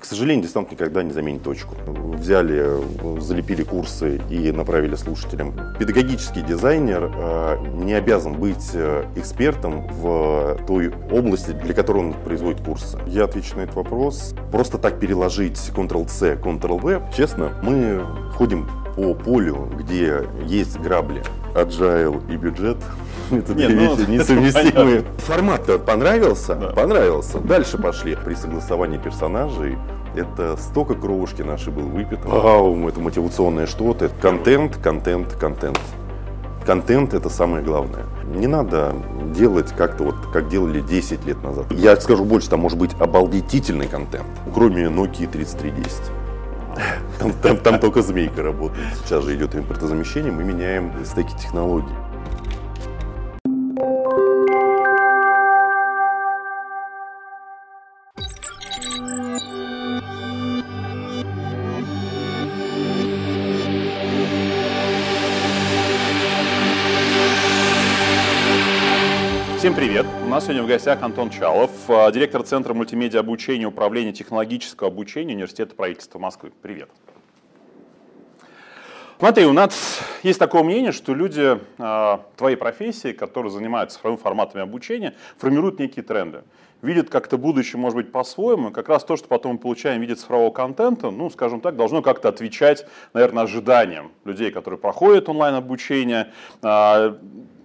К сожалению, дистант никогда не заменит точку. Взяли, залепили курсы и направили слушателям. Педагогический дизайнер э, не обязан быть э, экспертом в той области, для которой он производит курсы. Я отвечу на этот вопрос. Просто так переложить Ctrl-C, Ctrl-V, честно, мы ходим по полю, где есть грабли, agile и бюджет, это две ну, вещи несовместимые. Формат понравился? Да. Понравился. Дальше пошли. При согласовании персонажей это столько кровушки нашей был выпито. Вау, это мотивационное что-то. Контент, контент, контент. Контент это самое главное. Не надо делать как-то вот, как делали 10 лет назад. Я скажу больше, там может быть обалдетительный контент, кроме Nokia 3310. Там, там, там только змейка работает. Сейчас же идет импортозамещение, мы меняем стеки технологий. Всем привет! У нас сегодня в гостях Антон Чалов, а, директор Центра мультимедиа обучения и управления технологического обучения Университета правительства Москвы. Привет! Смотри, у нас есть такое мнение, что люди э, твоей профессии, которые занимаются цифровыми форматами обучения, формируют некие тренды. Видят как-то будущее, может быть, по-своему. Как раз то, что потом мы получаем в виде цифрового контента, ну, скажем так, должно как-то отвечать, наверное, ожиданиям людей, которые проходят онлайн-обучение, э,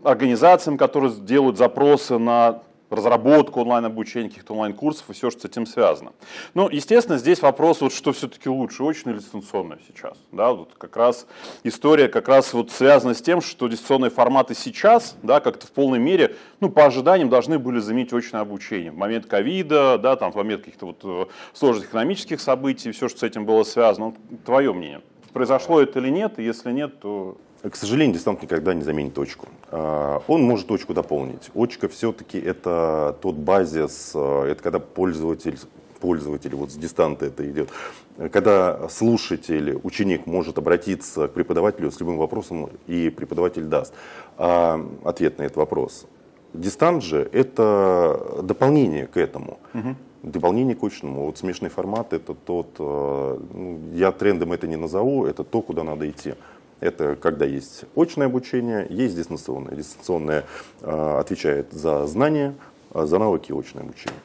организациям, которые делают запросы на разработку онлайн-обучения, каких-то онлайн-курсов и все, что с этим связано. Ну, естественно, здесь вопрос, вот что все-таки лучше, очное или дистанционное сейчас. Да, вот как раз история как раз вот связана с тем, что дистанционные форматы сейчас, да, как-то в полной мере, ну, по ожиданиям должны были заменить очное обучение. В момент ковида, да, там, в момент каких-то вот э, сложных экономических событий, все, что с этим было связано. Твое мнение. Произошло это или нет, и если нет, то к сожалению, дистант никогда не заменит точку. А, он может точку дополнить. Очка все-таки это тот базис, а, это когда пользователь пользователь, вот с дистанта это идет, когда слушатель, ученик может обратиться к преподавателю с любым вопросом, и преподаватель даст а, ответ на этот вопрос. Дистант же это дополнение к этому. Угу. Дополнение к очному. Вот смешанный формат это тот, ну, я трендом это не назову, это то, куда надо идти. Это когда есть очное обучение, есть дистанционное. Дистанционное э, отвечает за знания, а за навыки очное обучение.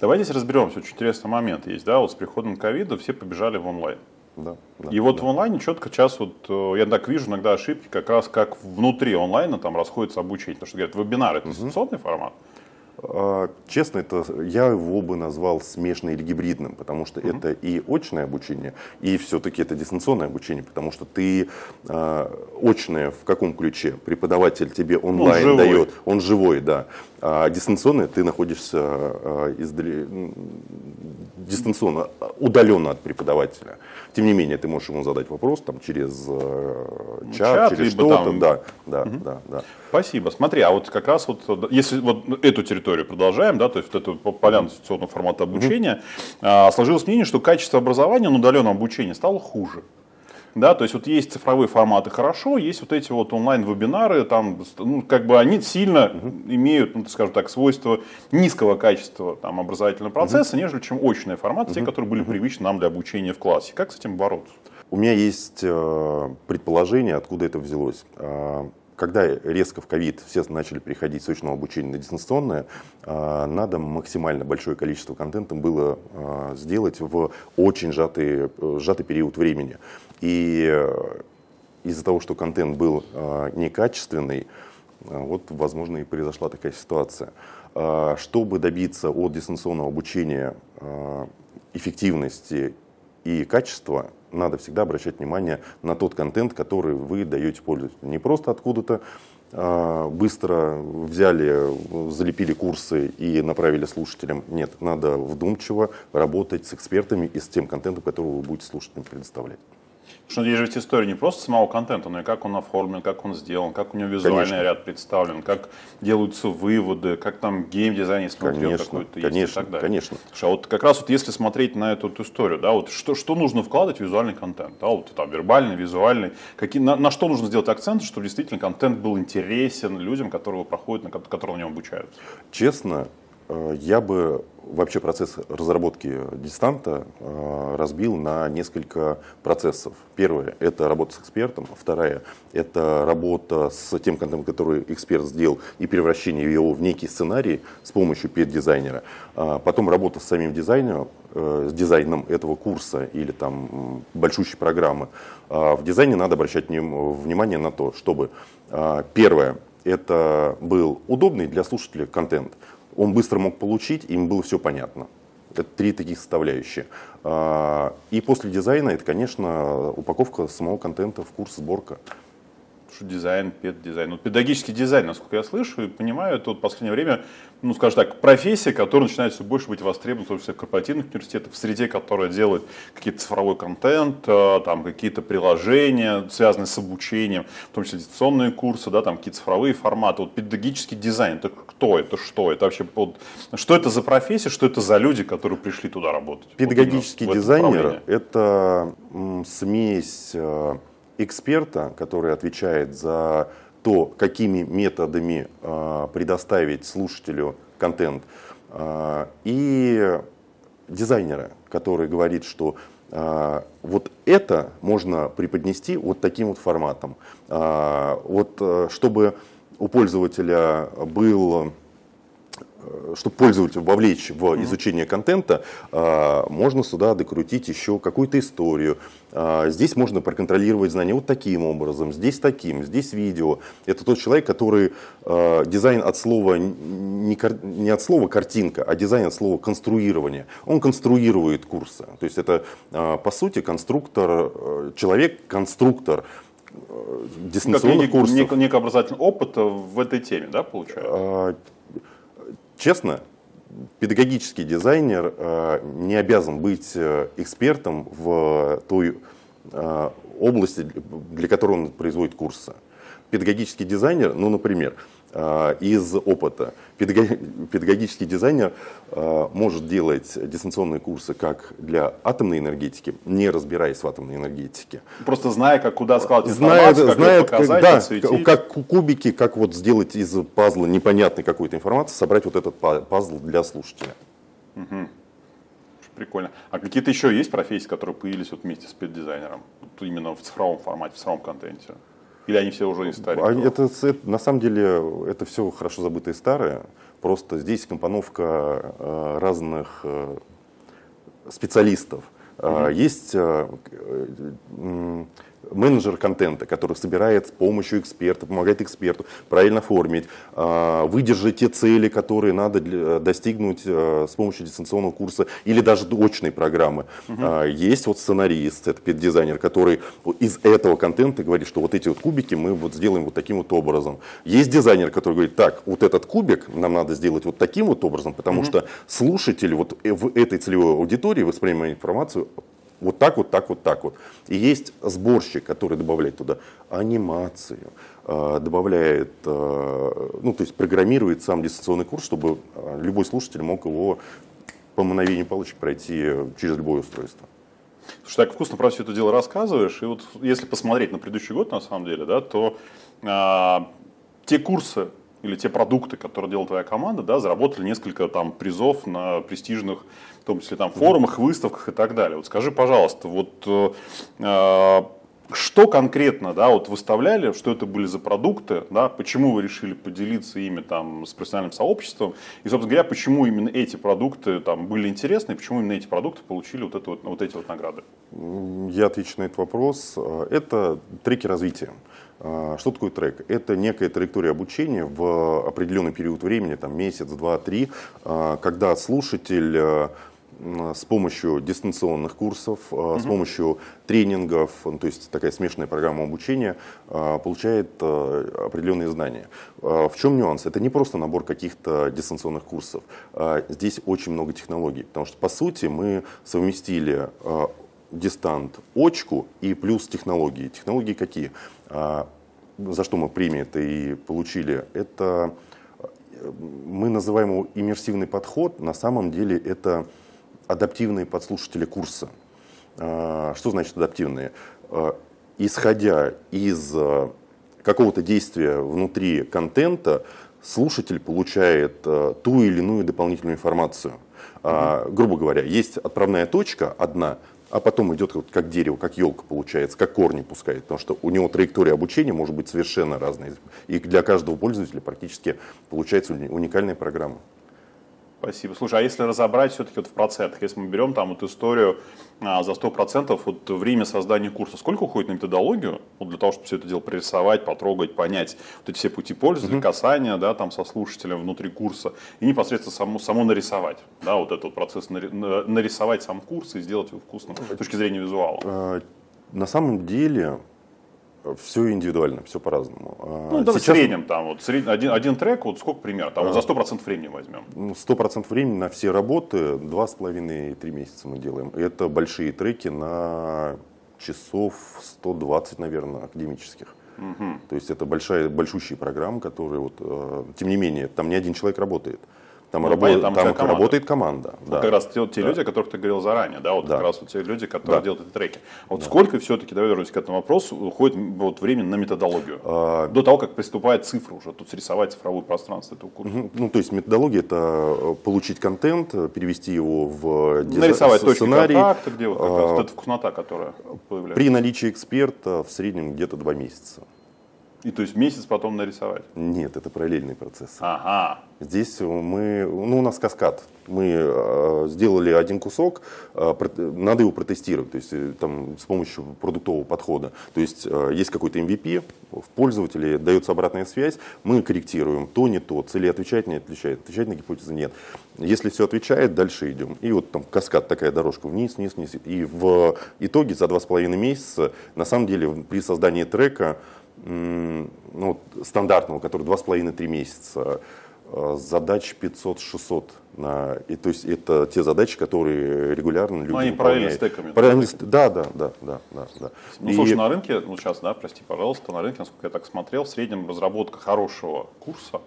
Давайте здесь разберемся. Очень интересный момент есть. Да? Вот с приходом ковида все побежали в онлайн. Да, да, и вот да. в онлайне четко сейчас вот э, я так вижу иногда ошибки как раз как внутри онлайна там расходится обучение. Потому что говорят, вебинар это угу. дистанционный формат, а, честно, это я его бы назвал смешанным или гибридным, потому что mm-hmm. это и очное обучение, и все-таки это дистанционное обучение, потому что ты э, очное в каком ключе? Преподаватель тебе онлайн он дает, он живой, да. А дистанционное ты находишься э, издали, дистанционно, удаленно от преподавателя. Тем не менее, ты можешь ему задать вопрос там, через э, чат, чат, через что-то. Там... Да, да, угу. да, да. Спасибо. Смотри, а вот как раз вот, если вот эту территорию продолжаем, да, то есть вот эту поляну дистанционного формата обучения, угу. сложилось мнение, что качество образования на удаленном обучении стало хуже. Да, то есть вот есть цифровые форматы хорошо, есть вот эти вот онлайн-вебинары, там, ну, как бы они сильно угу. имеют, ну, скажем так, свойства низкого качества там, образовательного процесса, угу. нежели чем очные форматы, угу. те, которые были привычны нам для обучения в классе. Как с этим бороться? У меня есть э, предположение, откуда это взялось. Э, когда резко в ковид все начали переходить с очного обучения на дистанционное, э, надо максимально большое количество контента было э, сделать в очень сжатый, э, сжатый период времени. И э, из-за того, что контент был э, некачественный, вот, возможно, и произошла такая ситуация. Чтобы добиться от дистанционного обучения эффективности и качества, надо всегда обращать внимание на тот контент, который вы даете пользователю. Не просто откуда-то быстро взяли, залепили курсы и направили слушателям. Нет, надо вдумчиво работать с экспертами и с тем контентом, который вы будете слушателям предоставлять. Потому что есть ведь история не просто самого контента, но и как он оформлен, как он сделан, как у него визуальный конечно. ряд представлен, как делаются выводы, как там геймдизайн смотрел какой-то конечно, есть и так далее. Конечно. Слушай, а вот как раз вот если смотреть на эту, эту историю, да, вот что, что нужно вкладывать в визуальный контент, да, вот там вербальный, визуальный, какие, на, на что нужно сделать акцент, чтобы действительно контент был интересен людям, которые проходят, на которые на нем обучаются? Честно, я бы вообще процесс разработки дистанта э, разбил на несколько процессов. Первое – это работа с экспертом. Вторая – это работа с тем контентом, который эксперт сделал, и превращение его в некий сценарий с помощью пет-дизайнера. А потом работа с самим дизайнером, э, с дизайном этого курса или там большущей программы. А в дизайне надо обращать внимание на то, чтобы а, первое – это был удобный для слушателя контент он быстро мог получить, им было все понятно. Это три таких составляющие. А, и после дизайна это, конечно, упаковка самого контента в курс сборка дизайн, педдизайн. Вот педагогический дизайн, насколько я слышу и понимаю, это вот в последнее время, ну, скажем так, профессия, которая начинает все больше быть востребована, в том числе корпоративных университетах, в среде, которая делает какие-то цифровой контент, э, там какие-то приложения, связанные с обучением, в том числе дистанционные курсы, да, там какие-то цифровые форматы. Вот педагогический дизайн, это кто это, что это вообще, вот, что это за профессия, что это за люди, которые пришли туда работать? Педагогический вот дизайнер – это смесь э, эксперта, который отвечает за то, какими методами э, предоставить слушателю контент, э, и дизайнера, который говорит, что э, вот это можно преподнести вот таким вот форматом. Вот э, чтобы у пользователя был чтобы пользователя вовлечь в изучение контента, а, можно сюда докрутить еще какую-то историю. А, здесь можно проконтролировать знания вот таким образом, здесь таким, здесь видео. Это тот человек, который а, дизайн от слова не от слова картинка, а дизайн от слова конструирование. Он конструирует курсы. То есть это по сути конструктор, э, человек-конструктор э, дистанционных как курсов. Некий, некий образовательный опыт в этой теме, да, получается? Честно, педагогический дизайнер э, не обязан быть э, экспертом в той э, области, для которой он производит курсы. Педагогический дизайнер, ну, например, из опыта. Педагогический дизайнер э, может делать дистанционные курсы как для атомной энергетики, не разбираясь в атомной энергетике. Просто зная, как куда складывать информацию, как знает, показать, да, как кубики, как вот сделать из пазла непонятной какой-то информации, собрать вот этот пазл для слушателя. Угу. Прикольно. А какие-то еще есть профессии, которые появились вот вместе с педдизайнером? Именно в цифровом формате, в цифровом контенте? Или они все уже не старые? Это, это, на самом деле это все хорошо забытые старые. Просто здесь компоновка э, разных э, специалистов. Mm-hmm. Есть менеджер контента, который собирает с помощью эксперта, помогает эксперту правильно оформить, а, выдержать те цели, которые надо достигнуть а, с помощью дистанционного курса или даже очной программы. Угу. Есть вот сценарист, это дизайнер, который из этого контента говорит, что вот эти вот кубики мы вот сделаем вот таким вот образом. Есть дизайнер, который говорит, так, вот этот кубик нам надо сделать вот таким вот образом, потому угу. что слушатель вот в этой целевой аудитории воспринимает информацию вот так вот, так вот, так вот. И есть сборщик, который добавляет туда анимацию, э, добавляет, э, ну, то есть программирует сам дистанционный курс, чтобы э, любой слушатель мог его по мановению палочек пройти через любое устройство. Слушай, так вкусно про все это дело рассказываешь. И вот если посмотреть на предыдущий год, на самом деле, да, то а, те курсы или те продукты, которые делала твоя команда, да, заработали несколько там призов на престижных том числе там форумах, выставках и так далее. Вот скажи, пожалуйста, вот э, э, что конкретно, да, вот выставляли, что это были за продукты, да, почему вы решили поделиться ими там с профессиональным сообществом, и, собственно говоря, почему именно эти продукты там были интересны, и почему именно эти продукты получили вот, это вот, вот эти вот награды? Я отвечу на этот вопрос. Это треки развития. А, что такое трек? Это некая траектория обучения в определенный период времени, там месяц, два, три, а, когда слушатель с помощью дистанционных курсов, угу. с помощью тренингов, ну, то есть такая смешанная программа обучения, а, получает а, определенные знания. В чем нюанс? Это не просто набор каких-то дистанционных курсов. Здесь очень много технологий, потому что, по сути, мы совместили дистант очку и плюс технологии. Технологии какие? За что мы премии это и получили? Это мы называем его иммерсивный подход. На самом деле это адаптивные подслушатели курса. А, что значит адаптивные? А, исходя из а, какого-то действия внутри контента, слушатель получает ту или иную дополнительную информацию. Грубо говоря, есть отправная точка одна, а потом идет как дерево, как елка получается, как корни пускает, потому что у него траектория обучения может быть совершенно разная. И для каждого пользователя практически получается уникальная программа. Спасибо. Слушай, а если разобрать все-таки вот в процентах, если мы берем там вот историю а, за 100%, вот время создания курса, сколько уходит на методологию, вот для того, чтобы все это дело прорисовать, потрогать, понять вот эти все пути пользователя, mm-hmm. касания, да, там со слушателем внутри курса, и непосредственно само, само нарисовать, да, вот этот процесс нарисовать сам курс и сделать его вкусным с точки зрения визуала? А, на самом деле все индивидуально, все по-разному. А, ну, давай Сейчас... в среднем, там, вот, средний, один, один трек, вот сколько примерно, там, а, за 100% времени возьмем. 100% ну, времени на все работы, 2,5-3 месяца мы делаем. Это большие треки на часов 120, наверное, академических. Угу. То есть это большая, большущие программы, которые, вот, э, тем не менее, там не один человек работает. Там, ну, рабо- там, там команда. работает команда. Вот да. Как раз те, те да. люди, о которых ты говорил заранее, да, вот да. как раз вот те люди, которые да. делают эти треки. Вот да. сколько все-таки, давай вернусь к этому вопросу, уходит вот времени на методологию? А... До того, как приступает цифра уже, тут рисовать цифровое пространство этого курса. Ну, то есть методология это э, получить контент, перевести его в дизайн, Нарисовать точки сценарий. контакта, где вот как а... раз вот эта вкуснота, которая появляется. При наличии эксперта в среднем где-то два месяца. И то есть месяц потом нарисовать? Нет, это параллельный процесс. Ага. Здесь мы, ну у нас каскад. Мы э, сделали один кусок, э, надо его протестировать, то есть э, там с помощью продуктового подхода. То есть э, есть какой-то MVP, в пользователе дается обратная связь, мы корректируем то, не то, цели отвечает, не отвечает, отвечает на гипотезы нет. Если все отвечает, дальше идем. И вот там каскад, такая дорожка вниз, вниз, вниз. И в итоге за два с половиной месяца, на самом деле, при создании трека ну, стандартного, который 2,5-3 месяца, э, задач 500-600. На, и, то есть это те задачи, которые регулярно люди ну, они параллельно стеками. Параллельно, да, да, да, да, да, да. Ну, и... слушай, на рынке, ну сейчас, да, прости, пожалуйста, на рынке, насколько я так смотрел, в среднем разработка хорошего курса,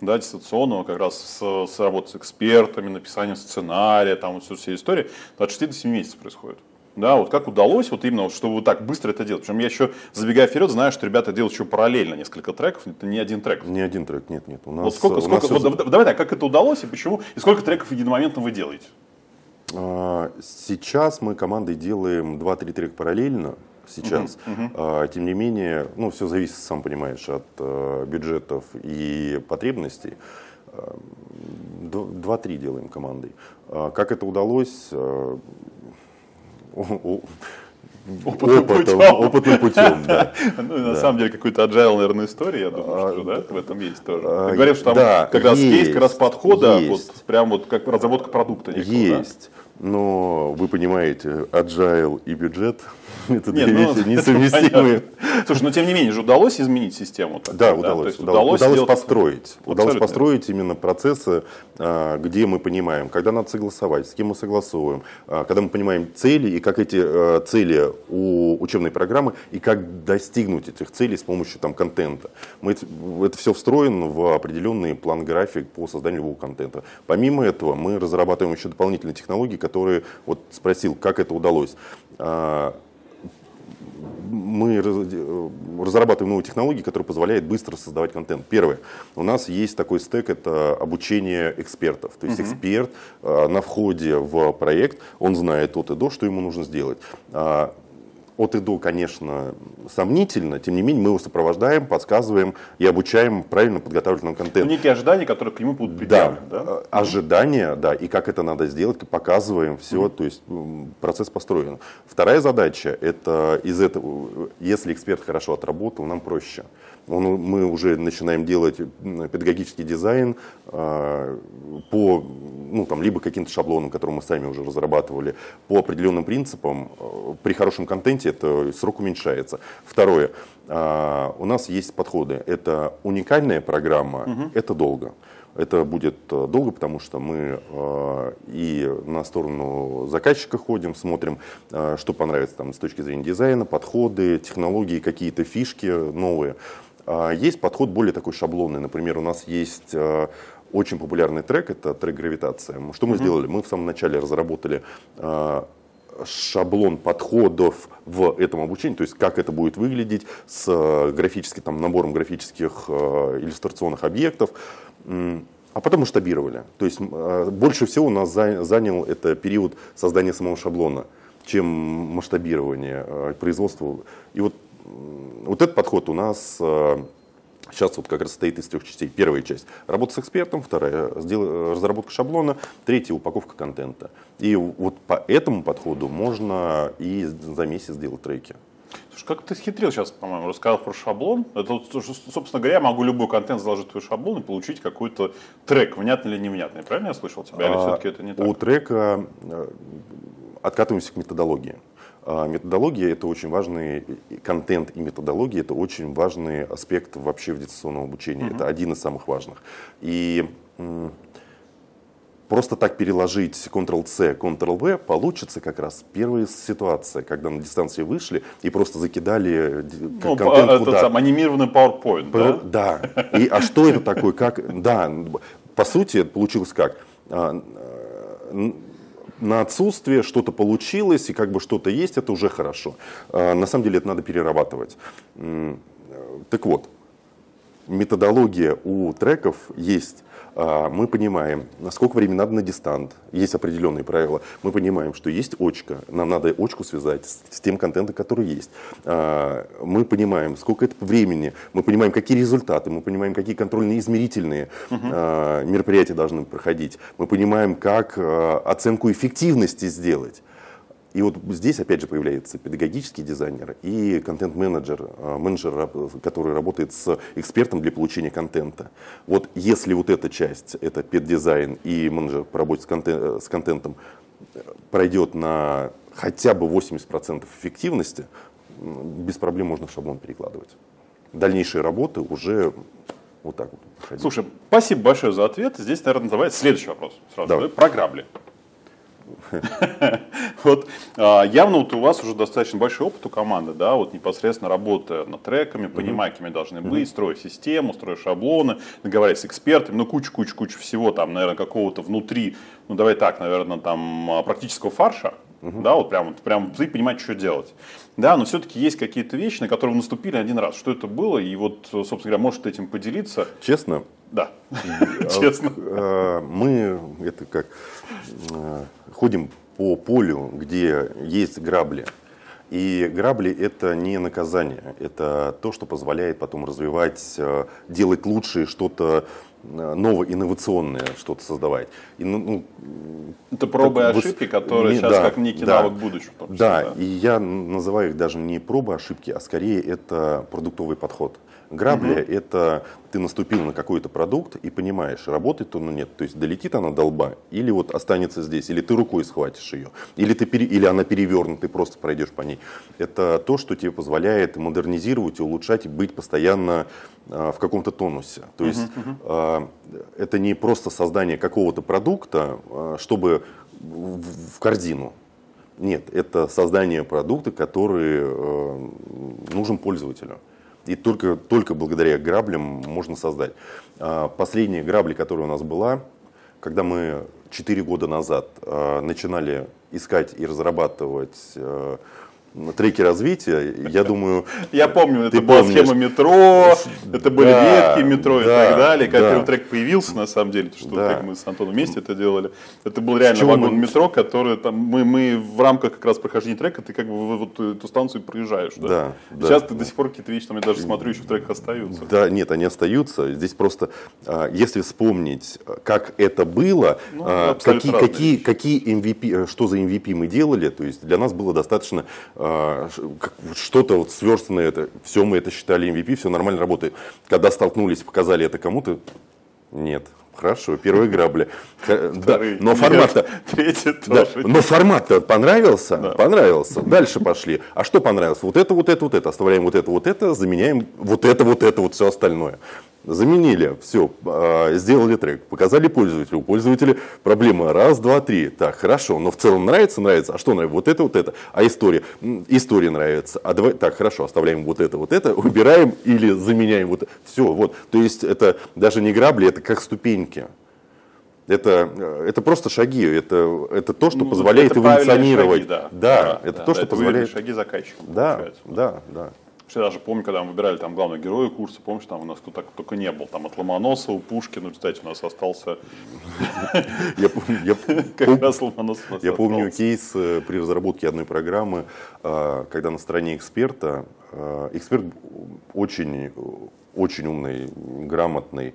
да, дистанционного, как раз с, с работой с экспертами, написанием сценария, там вот все, все истории, от 6 до 7 месяцев происходит. Да, вот как удалось, вот именно, чтобы вот так быстро это делать. Причем я еще, забегая вперед, знаю, что ребята делают еще параллельно несколько треков, это не один трек. Не один трек, нет, нет. У нас, вот сколько, сколько, нас вот, все... давай так, как это удалось и почему, и сколько треков единомоментно вы делаете? А, сейчас мы командой делаем 2-3 трека параллельно, сейчас. Uh-huh, uh-huh. Тем не менее, ну, все зависит, сам понимаешь, от э, бюджетов и потребностей. Два-три делаем командой. А, как это удалось? Опытным, опытом, путем. опытным путем, да. Ну, на да. самом деле, какой-то agile, наверное, история, я думаю, а, что да, в этом есть тоже. А, Ты говоришь, что там да, как раз есть, кейс, как раз подхода, есть. вот прям вот как разработка продукта. Некого, есть. Да? Но вы понимаете, agile и бюджет это Нет, две ну, вещи несовместимые. Слушай, но тем не менее же удалось изменить систему? Такую, да, удалось. Да? удалось, удалось, удалось построить. Удалось построить именно процессы, а, где мы понимаем, когда надо согласовать, с кем мы согласовываем, а, когда мы понимаем цели и как эти а, цели у учебной программы и как достигнуть этих целей с помощью там, контента. Мы это, это все встроено в определенный план-график по созданию любого контента. Помимо этого, мы разрабатываем еще дополнительные технологии, которые, вот спросил, как это удалось мы э, разрабатываем новые технологии, которые позволяют быстро создавать контент. Первое, у нас есть такой стек, это обучение экспертов. То есть угу. эксперт э, на входе в проект, он знает от и до, что ему нужно сделать. От и до, конечно, сомнительно, тем не менее мы его сопровождаем, подсказываем и обучаем правильно подготовленному контенту. Некие ожидания, которые к нему будут предъявлены. Да, да? ожидания, да, и как это надо сделать, показываем все, mm-hmm. то есть процесс построен. Вторая задача, это из этого, если эксперт хорошо отработал, нам проще. Он, мы уже начинаем делать педагогический дизайн э, по ну, там, либо каким-то шаблонам, которые мы сами уже разрабатывали, по определенным принципам. Э, при хорошем контенте это срок уменьшается. Второе. Э, у нас есть подходы. Это уникальная программа, угу. это долго. Это будет э, долго, потому что мы э, и на сторону заказчика ходим, смотрим, э, что понравится там, с точки зрения дизайна, подходы, технологии, какие-то фишки новые. А, есть подход более такой шаблонный. Например, у нас есть очень популярный трек, это трек «Гравитация». Что мы mm-hmm. сделали? Мы в самом начале разработали э, шаблон подходов в этом обучении, то есть как это будет выглядеть с э, графическим там, набором графических э, иллюстрационных объектов, а потом масштабировали. То есть больше всего у нас занял это период создания самого шаблона, чем масштабирование производства. И вот, вот этот подход у нас Сейчас вот как раз состоит из трех частей. Первая часть – работа с экспертом, вторая – разработка шаблона, третья – упаковка контента. И вот по этому подходу можно и за месяц сделать треки. Слушай, как ты схитрил сейчас, по-моему, рассказал про шаблон. Это, собственно говоря, я могу любой контент заложить в твой шаблон и получить какой-то трек, внятный или невнятный. Правильно я слышал тебя? Или а, все-таки это не так? У трека э, откатываемся к методологии. А методология – это очень важный контент и методология – это очень важный аспект вообще в дистанционном обучении. Mm-hmm. Это один из самых важных. И просто так переложить Ctrl-C, Ctrl-V получится как раз первая ситуация, когда на дистанции вышли и просто закидали ну, контент этот куда. Сам, анимированный PowerPoint, По, да? Да. И, а что это такое? Как, да, по сути, получилось как? На отсутствие что-то получилось и как бы что-то есть, это уже хорошо. А, на самом деле это надо перерабатывать. Так вот, методология у треков есть. А, мы понимаем, насколько времени надо на дистант, есть определенные правила. Мы понимаем, что есть очка, нам надо очку связать с, с тем контентом, который есть. А, мы понимаем, сколько это времени, мы понимаем, какие результаты, мы понимаем, какие контрольные измерительные угу. мероприятия должны проходить. Мы понимаем, как оценку эффективности сделать. И вот здесь опять же появляется педагогический дизайнер и контент-менеджер, а, менеджер, который работает с экспертом для получения контента. Вот если вот эта часть, это педдизайн и менеджер по работе с, контент, с контентом пройдет на хотя бы 80% эффективности, без проблем можно в шаблон перекладывать. Дальнейшие работы уже вот так вот. Слушай, спасибо большое за ответ. Здесь, наверное, давай следующий вопрос. Сразу Давай. про грабли. Вот а, явно вот у вас уже достаточно большой опыт у команды, да, вот непосредственно работая над треками, понимая, какими должны быть, строя систему, строя шаблоны, договариваясь с экспертами, ну куча-куча-куча всего там, наверное, какого-то внутри, ну давай так, наверное, там а, практического фарша, Угу. Да, вот прям, прям ты понимать, что делать. Да, но все-таки есть какие-то вещи, на которые вы наступили один раз. Что это было? И вот, собственно говоря, может этим поделиться? Честно? Да, честно. А, мы, это как, ходим по полю, где есть грабли. И грабли это не наказание, это то, что позволяет потом развивать, э, делать лучше что-то э, новое, инновационное, что-то создавать. И, ну, ну это пробы и ошибки, которые не, сейчас да, как некий да, навык будущего. Да, да, и я называю их даже не пробы ошибки, а скорее это продуктовый подход. Грабля угу. это ты наступил на какой-то продукт и понимаешь, работает он или нет. То есть долетит она до лба, или вот останется здесь, или ты рукой схватишь ее, или, ты пере, или она перевернута, ты просто пройдешь по ней. Это то, что тебе позволяет модернизировать улучшать, и быть постоянно а, в каком-то тонусе. То есть а, это не просто создание какого-то продукта, а, чтобы в, в корзину. Нет, это создание продукта, который э, нужен пользователю. И только, только благодаря граблям можно создать. А, последняя грабли, которая у нас была, когда мы 4 года назад а, начинали искать и разрабатывать э, треки развития, я думаю... Я помню, это была схема метро, это были ветки метро и так далее. Как первый трек появился, на самом деле, что мы с Антоном вместе это делали. Это был реально вагон метро, который там, мы, мы в рамках как раз прохождения трека, ты как бы вот эту станцию проезжаешь. Да? Сейчас ты до сих пор какие-то вещи, там я даже смотрю, еще в треках остаются. Да, нет, они остаются. Здесь просто, а, если вспомнить, как это было, ну, а, какие, какие, какие MVP, что за MVP мы делали, то есть для нас было достаточно а, что-то вот сверстанное, это, все мы это считали MVP, все нормально работает. Когда столкнулись, показали это кому-то, нет. Хорошо, первая грабля. Да, но формат Третий да, но формат-то понравился? Да. Понравился. Дальше пошли. А что понравилось? Вот это, вот это, вот это. Оставляем вот это, вот это, заменяем вот это, вот это, вот все остальное. Заменили, все, а, сделали трек, показали пользователю. У пользователя проблема раз, два, три. Так, хорошо, но в целом нравится, нравится. А что нравится? Вот это, вот это. А история? История нравится. А давай, так, хорошо, оставляем вот это, вот это, убираем или заменяем вот это. Все, вот. То есть это даже не грабли, это как ступеньки. Это, э, это просто шаги, это, это то, что ну, позволяет эволюционировать. Шаги, да. Да, да, это да, то, да, что это позволяет. шаги заказчика. Да, да, да. Я даже помню, когда мы выбирали там главного героя курса, помнишь, там у нас кто так только не был, там от Ломоносова, Пушкина, кстати, у нас остался как раз Ломоносов Я помню кейс э, при разработке одной программы, э, когда на стороне эксперта, э, эксперт очень, очень умный, грамотный,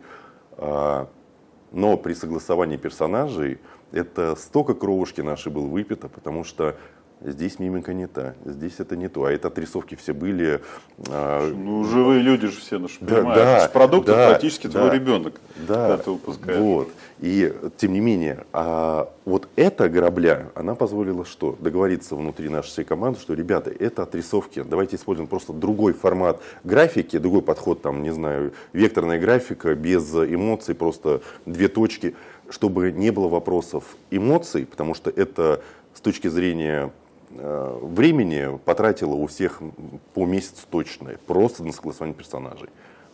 но при согласовании персонажей это столько кровушки нашей было выпито, потому что Здесь мимика не та, здесь это не то. А это отрисовки все были. А... Ну, живые люди же все, ну, да, понимаешь, да, это продукт да, практически да, твой ребенок, да, ты выпускаешь. Вот. И, тем не менее, а вот эта грабля, она позволила что? Договориться внутри нашей всей команды, что, ребята, это отрисовки, давайте используем просто другой формат графики, другой подход, там, не знаю, векторная графика, без эмоций, просто две точки, чтобы не было вопросов эмоций, потому что это с точки зрения времени потратила у всех по месяцу точно, просто на согласование персонажей.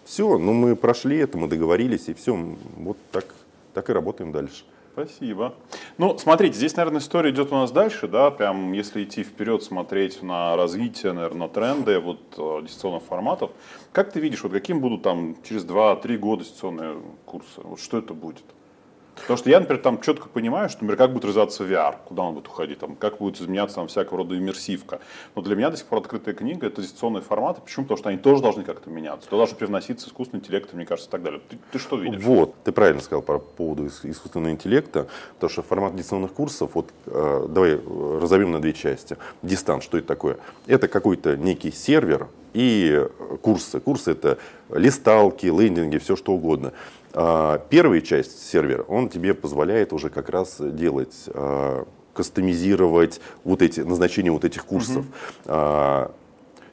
Все, ну мы прошли это, мы договорились, и все, вот так, так и работаем дальше. Спасибо. Ну, смотрите, здесь, наверное, история идет у нас дальше, да, прям если идти вперед, смотреть на развитие, наверное, на тренды вот э, дистанционных форматов. Как ты видишь, вот каким будут там через 2-3 года дистанционные курсы? Вот что это будет? Потому что я, например, там четко понимаю, что, например, как будет развиваться VR, куда он будет уходить, там, как будет изменяться там, всякого рода иммерсивка. Но для меня до сих пор открытая книга – это дистанционные форматы. Почему? Потому что они тоже должны как-то меняться. То должны привноситься искусственный интеллект, мне кажется, и так далее. Ты, ты что видишь? Вот, ты правильно сказал по поводу искусственного интеллекта, потому что формат дистанционных курсов, вот э, давай разовьем на две части. Дистант, что это такое? Это какой-то некий сервер, и курсы. Курсы это листалки, лендинги, все что угодно. А, первая часть сервера, он тебе позволяет уже как раз делать, а, кастомизировать вот эти, назначение вот этих курсов. Угу.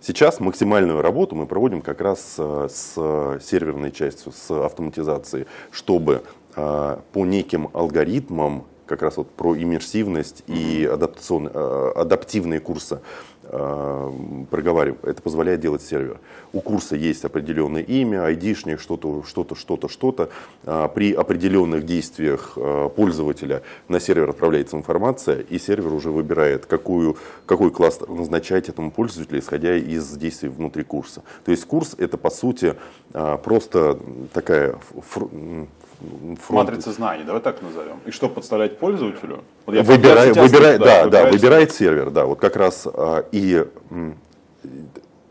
Сейчас максимальную работу мы проводим как раз с серверной частью, с автоматизацией, чтобы по неким алгоритмам, как раз вот про иммерсивность и адаптивные курсы, э, проговариваем. Это позволяет делать сервер. У курса есть определенное имя, айдишник, что-то, что-то, что-то, что-то. А, при определенных действиях э, пользователя на сервер отправляется информация, и сервер уже выбирает, какую, какой класс назначать этому пользователю, исходя из действий внутри курса. То есть курс это по сути просто такая фронт. Матрица знаний, давай так назовем. И что подставлять пользователю? Вот я выбирай, выбирай, да, да, выбирает сервер, да, вот как раз а, и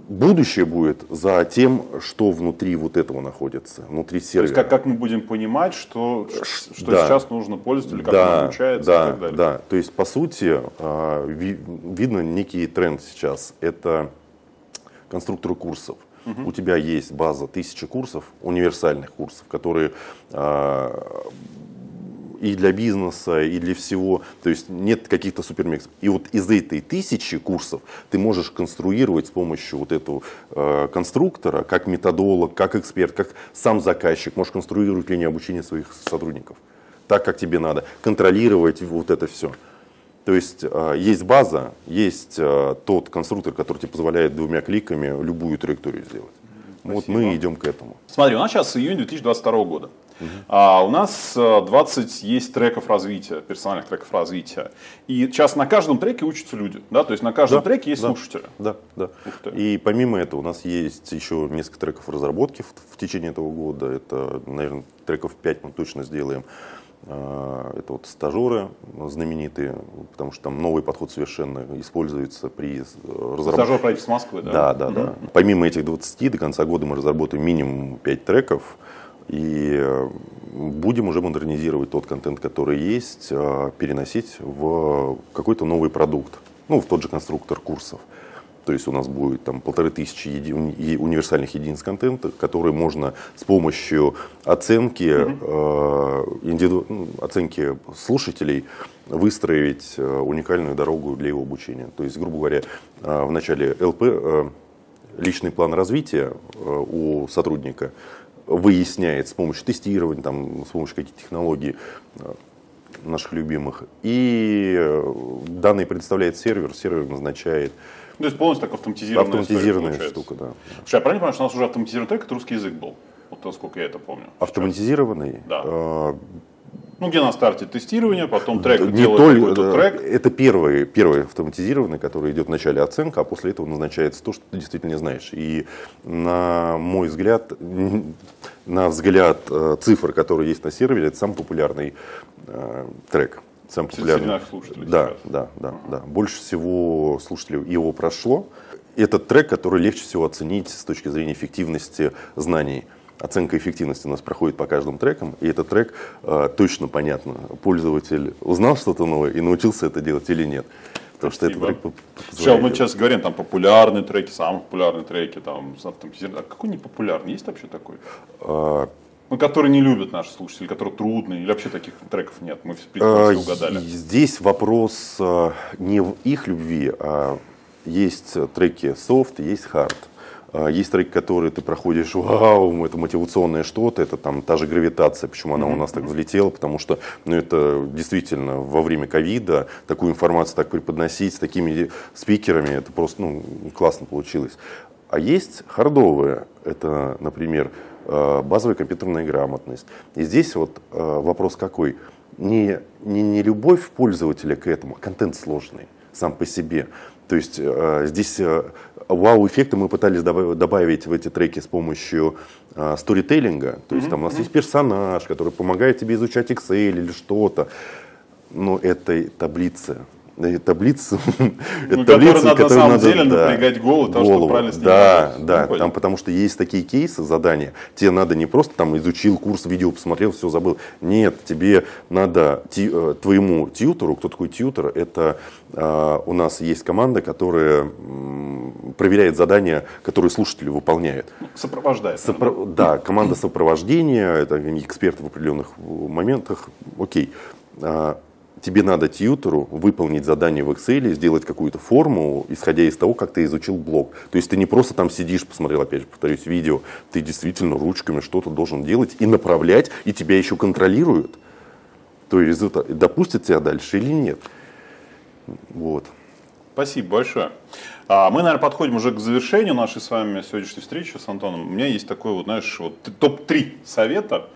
будущее будет за тем, что внутри вот этого находится, внутри сервера. То есть как, как мы будем понимать, что, что да. сейчас нужно пользователю, как да, он обучается да, и так далее. Да, то есть по сути а, видно некий тренд сейчас. Это конструкторы курсов. Угу. У тебя есть база тысячи курсов, универсальных курсов, которые а, и для бизнеса, и для всего. То есть нет каких-то супермиксов. И вот из этой тысячи курсов ты можешь конструировать с помощью вот этого э, конструктора, как методолог, как эксперт, как сам заказчик, можешь конструировать линию обучения своих сотрудников так, как тебе надо, контролировать вот это все. То есть э, есть база, есть э, тот конструктор, который тебе позволяет двумя кликами любую траекторию сделать. Спасибо. Вот мы идем к этому. Смотри, у нас сейчас июнь 2022 года. Угу. А у нас 20 э, есть треков развития, персональных треков развития. И сейчас на каждом треке учатся люди. Да? То есть на каждом да, треке есть да, слушатели. Да, да. И помимо этого у нас есть еще несколько треков разработки в, в течение этого года. Это, наверное, треков 5 мы точно сделаем. А, это вот стажеры знаменитые, потому что там новый подход совершенно используется при разработке. Стажер правительства Москвы, да? Да, да, mm-hmm. да. Помимо этих 20, до конца года мы разработаем минимум 5 треков. И э, будем уже модернизировать тот контент, который есть, а, переносить в какой-то новый продукт. Ну, в тот же конструктор курсов. То есть у нас будет там полторы тысячи еди, универсальных единиц контента, которые можно с помощью оценки, mm-hmm. э, индивиду, ну, оценки слушателей выстроить э, уникальную дорогу для его обучения. То есть, грубо говоря, э, в начале ЛП э, личный план развития у сотрудника выясняет с помощью тестирования, там, с помощью каких-то технологий наших любимых. И данные предоставляет сервер, сервер назначает то есть полностью так автоматизированная Автоматизированная история, штука, да. Слушай, я правильно понимаю, что у нас уже автоматизированный трек, это русский язык был? Вот насколько я это помню. Автоматизированный? Да. Э, Ну, где на старте тестирование, потом трек Не делает только, трек. Это первый, первый автоматизированный, который идет в начале оценка, а после этого назначается то, что ты действительно не знаешь. И на мой взгляд, на взгляд э, цифр, которые есть на сервере, это самый популярный э, трек. Самый популярный. слушателей Да, сейчас. да, да, да. Больше всего слушателей его прошло. Этот трек, который легче всего оценить с точки зрения эффективности знаний. Оценка эффективности у нас проходит по каждым трекам, и этот трек э, точно понятно, пользователь узнал что-то новое и научился это делать или нет. Потому что Спасибо. этот трек позволяет мы сейчас говорим, там популярные треки, самые популярные треки, там, с автоматизированным. А какой не популярный? Есть вообще такой? А, Ну, который не любят наши слушатели, который трудный, или вообще таких треков нет? Мы в а, принципе угадали. Здесь вопрос а, не в их любви, а есть треки софт, есть хард. А, Есть треки, которые ты проходишь, вау, это мотивационное что-то, это там та же гравитация, почему она у нас так взлетела, потому что, ну, это действительно во время ковида такую информацию так преподносить с такими спикерами, это просто, ну, классно получилось. А есть хардовые, это, например, базовая компьютерная грамотность. И здесь вот э, вопрос какой? Не, не, не любовь пользователя к этому, а контент сложный сам по себе. То есть э, здесь э, вау-эффекты мы пытались добав- добавить в эти треки с помощью э, сторителлинга. То есть там у нас есть персонаж, который помогает тебе изучать Excel или что-то. Но этой таблицы, э, таблицы, Ну, это который таблицы, надо на которые самом надо, деле да, напрягать голову чтобы голову. правильно с Да, да, Ну, понял. там потому что есть такие кейсы, задания. Тебе надо не просто там изучил курс, видео посмотрел, все забыл. Нет, тебе надо ти- э, твоему тьютору, кто такой тьютор, это э, у нас есть команда, которая м, проверяет задания, которые слушатели выполняют. Сопровождает. Сопро- Да, команда сопровождения, это эксперты в определенных э, моментах. Окей. Тебе надо тьютору выполнить задание в Excel, сделать какую-то форму, исходя из того, как ты изучил блок. То есть ты не просто там сидишь, посмотрел, опять же, повторюсь, видео, ты действительно ручками что-то должен делать и направлять, и тебя еще контролируют. То есть результат, допустят тебя дальше или нет. Вот. Спасибо большое. А, Мы, наверное, подходим уже к завершению нашей с вами сегодняшней встречи с Антоном. У меня есть такой вот, знаешь, вот топ-3 совета,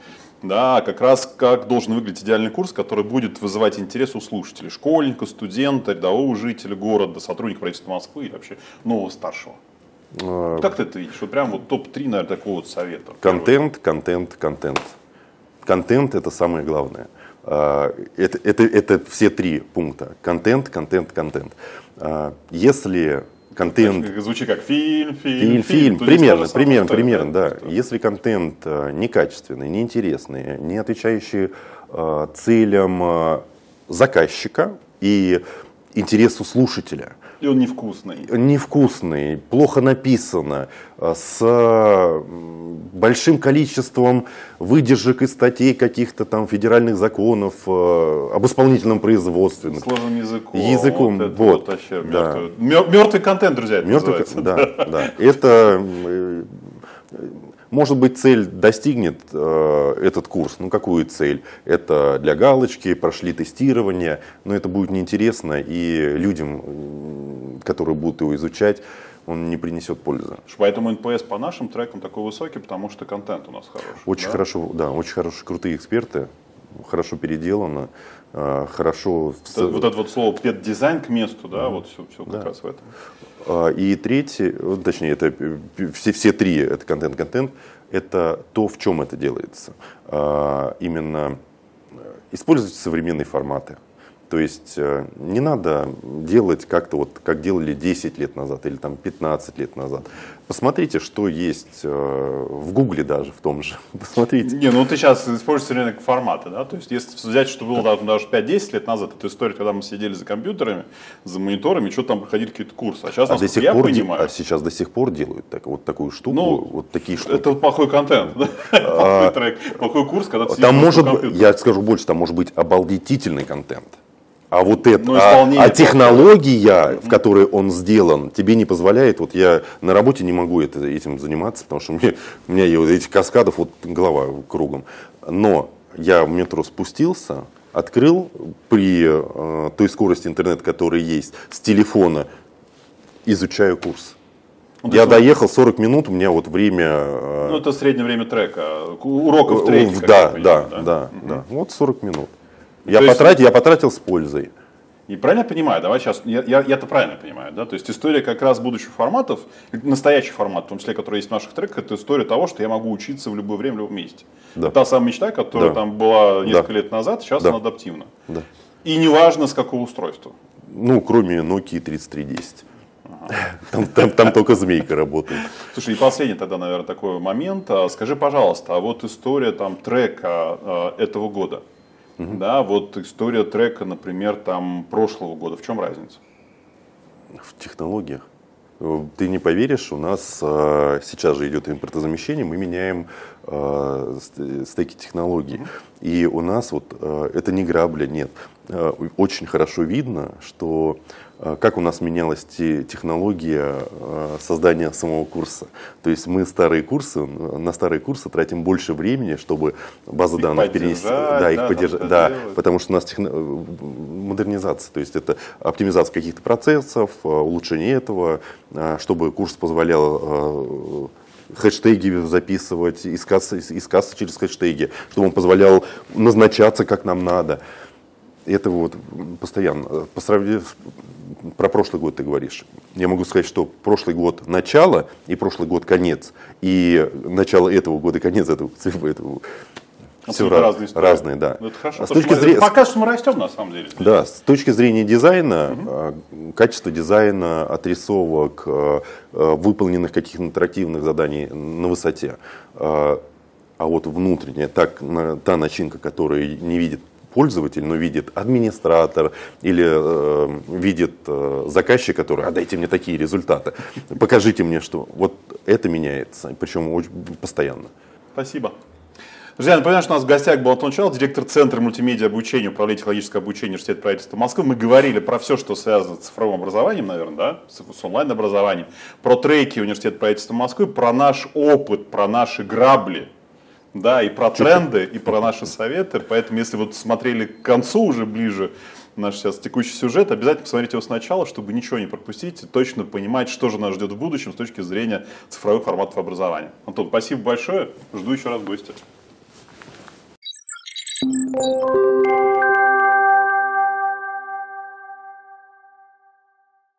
да, как раз как должен выглядеть идеальный курс, который будет вызывать интерес у слушателей, школьника, студента, рядового жителя города, сотрудника правительства Москвы и вообще нового старшего. А, Как ты это видишь? Вот прям вот топ-3, наверное, такого вот совета. Контент, контент, контент. Контент это самое главное. А, Это, это, это все три пункта. Контент, контент, контент. А, Если контент... Как- Звучит как фильм, фильм, Фильм, фильм, здесь примерно, же самое, примерно, примерно, да. что- Если контент э, некачественный, неинтересный, не отвечающий э, целям э, заказчика и интересу слушателя, И он невкусный. невкусный, плохо написано, э, с м, большим количеством выдержек из статей каких-то там федеральных законов э, об исполнительном производстве. Сложным языком. Языком, это вот, вообще да. мертвый, мер- мертвый контент, друзья, это Мертвый, называется. да, да. Это, э, может быть, цель достигнет э, этот курс. Ну, какую цель? Это для галочки, прошли тестирование, но это будет неинтересно, и людям, которые будут его изучать, он не принесет пользы. Поэтому NPS по нашим трекам такой высокий, потому что контент у нас хороший. Очень да? хорошо, да, очень хорошие, крутые эксперты, хорошо переделано, э, хорошо... Это- Вот это вот слово педдизайн к месту, да, вот все, все как Да. раз в этом. А, И третий, точнее, это все, все три, это контент-контент, это то, в чем это делается. А, Именно э, использовать современные форматы. То есть э, не надо делать как-то вот, как делали 10 лет назад или там 15 лет назад. Посмотрите, что есть э, в Гугле даже в том же. Посмотрите. Не, ну ты сейчас используешь современные форматы, да, то есть если взять, что было да, даже 5-10 лет назад, это история, когда мы сидели за компьютерами, за мониторами, что там проходили какие-то курсы, а сейчас, А, до сих я пор, де- понимаю, а сейчас до сих пор делают так, вот такую штуку, Ну, вот такие штуки. это плохой контент, да? плохой трек, плохой курс, когда ты Там может, я скажу больше, там может быть обалдетительный контент. А вот это, Ну, а, а технология, в которой он сделан, тебе не позволяет. Вот я на работе не могу это, этим заниматься, потому что мне, у меня вот этих каскадов вот голова кругом. Но я в метро спустился, открыл при э, той скорости интернета, которая есть, с телефона, изучаю курс. Ну, я доехал 40 минут, у меня вот время... Э, ну, это среднее время трека, уроков трека. Да, да, да, да, да. Вот 40 минут. Я, потратил, я потратил с пользой. И правильно я понимаю, давай сейчас, я, я, я-то правильно понимаю, да, то есть история как раз будущих форматов, настоящий формат, в том числе, который есть в наших треках, это история того, что я могу учиться в любое время, в любом месте. Да. Та самая мечта, которая да. там была несколько да. лет назад, сейчас да. она адаптивна. Да. И неважно, с какого устройства. Ну, кроме Nokia 3310. Там, там, там только змейка работает. Слушай, и последний тогда, наверное, такой момент. А скажи, пожалуйста, а вот история там трека э, этого года, угу. да, вот история трека, например, там прошлого года, в чем разница? В технологиях. Ты не поверишь, у нас э, сейчас же идет импортозамещение, мы меняем э, стеки технологий. Mm-hmm. И у нас вот э, это не грабля, нет. Э, очень хорошо видно, что как у нас менялась те, технология э, создания самого курса. То есть мы старые курсы, на старые курсы тратим больше времени, чтобы базы их данных перенести. Да, их поддержать. Да, потому что у нас техно... модернизация, то есть это оптимизация каких-то процессов, улучшение этого, чтобы курс позволял хэштеги записывать, искаться, искаться через хэштеги, чтобы он позволял назначаться как нам надо. Это вот постоянно. По сравнению про прошлый год ты говоришь. Я могу сказать, что прошлый год начало и прошлый год конец. И начало этого года, конец этого, этого все раз, разные, истории. разные, да. Ну, это хорошо. А с точки зрения, пока что мы растем на самом деле. Да, с точки зрения дизайна, угу. качество дизайна, отрисовок, а, выполненных каких-то интерактивных заданий на высоте. А вот внутренняя, так, та начинка, которую не видит пользователь, но видит администратор или э, видит э, заказчик, который, а дайте мне такие результаты, покажите мне, что вот это меняется, причем очень постоянно. Спасибо. Друзья, напоминаю, что у нас в гостях был Антон Чал, директор Центра мультимедиа обучения, управления технологического обучения Университета правительства Москвы. Мы говорили про все, что связано с цифровым образованием, наверное, да, с онлайн-образованием, про треки Университета правительства Москвы, про наш опыт, про наши грабли, да, и про тренды, и про наши советы. Поэтому, если вот смотрели к концу уже ближе наш сейчас текущий сюжет, обязательно посмотрите его сначала, чтобы ничего не пропустить и точно понимать, что же нас ждет в будущем в точки зрения цифровых форматов образования. Антон, спасибо большое. Жду еще раз в гости. Thank you.